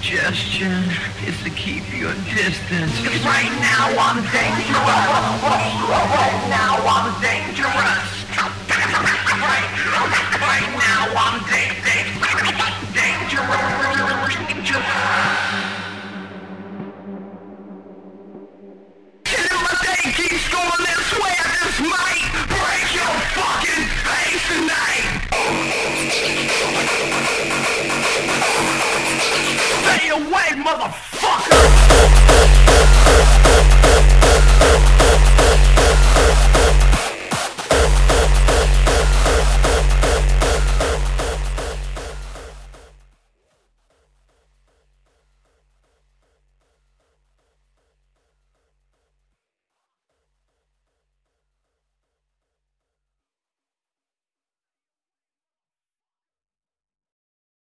suggestion is to keep your distance. Cause. Right now I'm dangerous.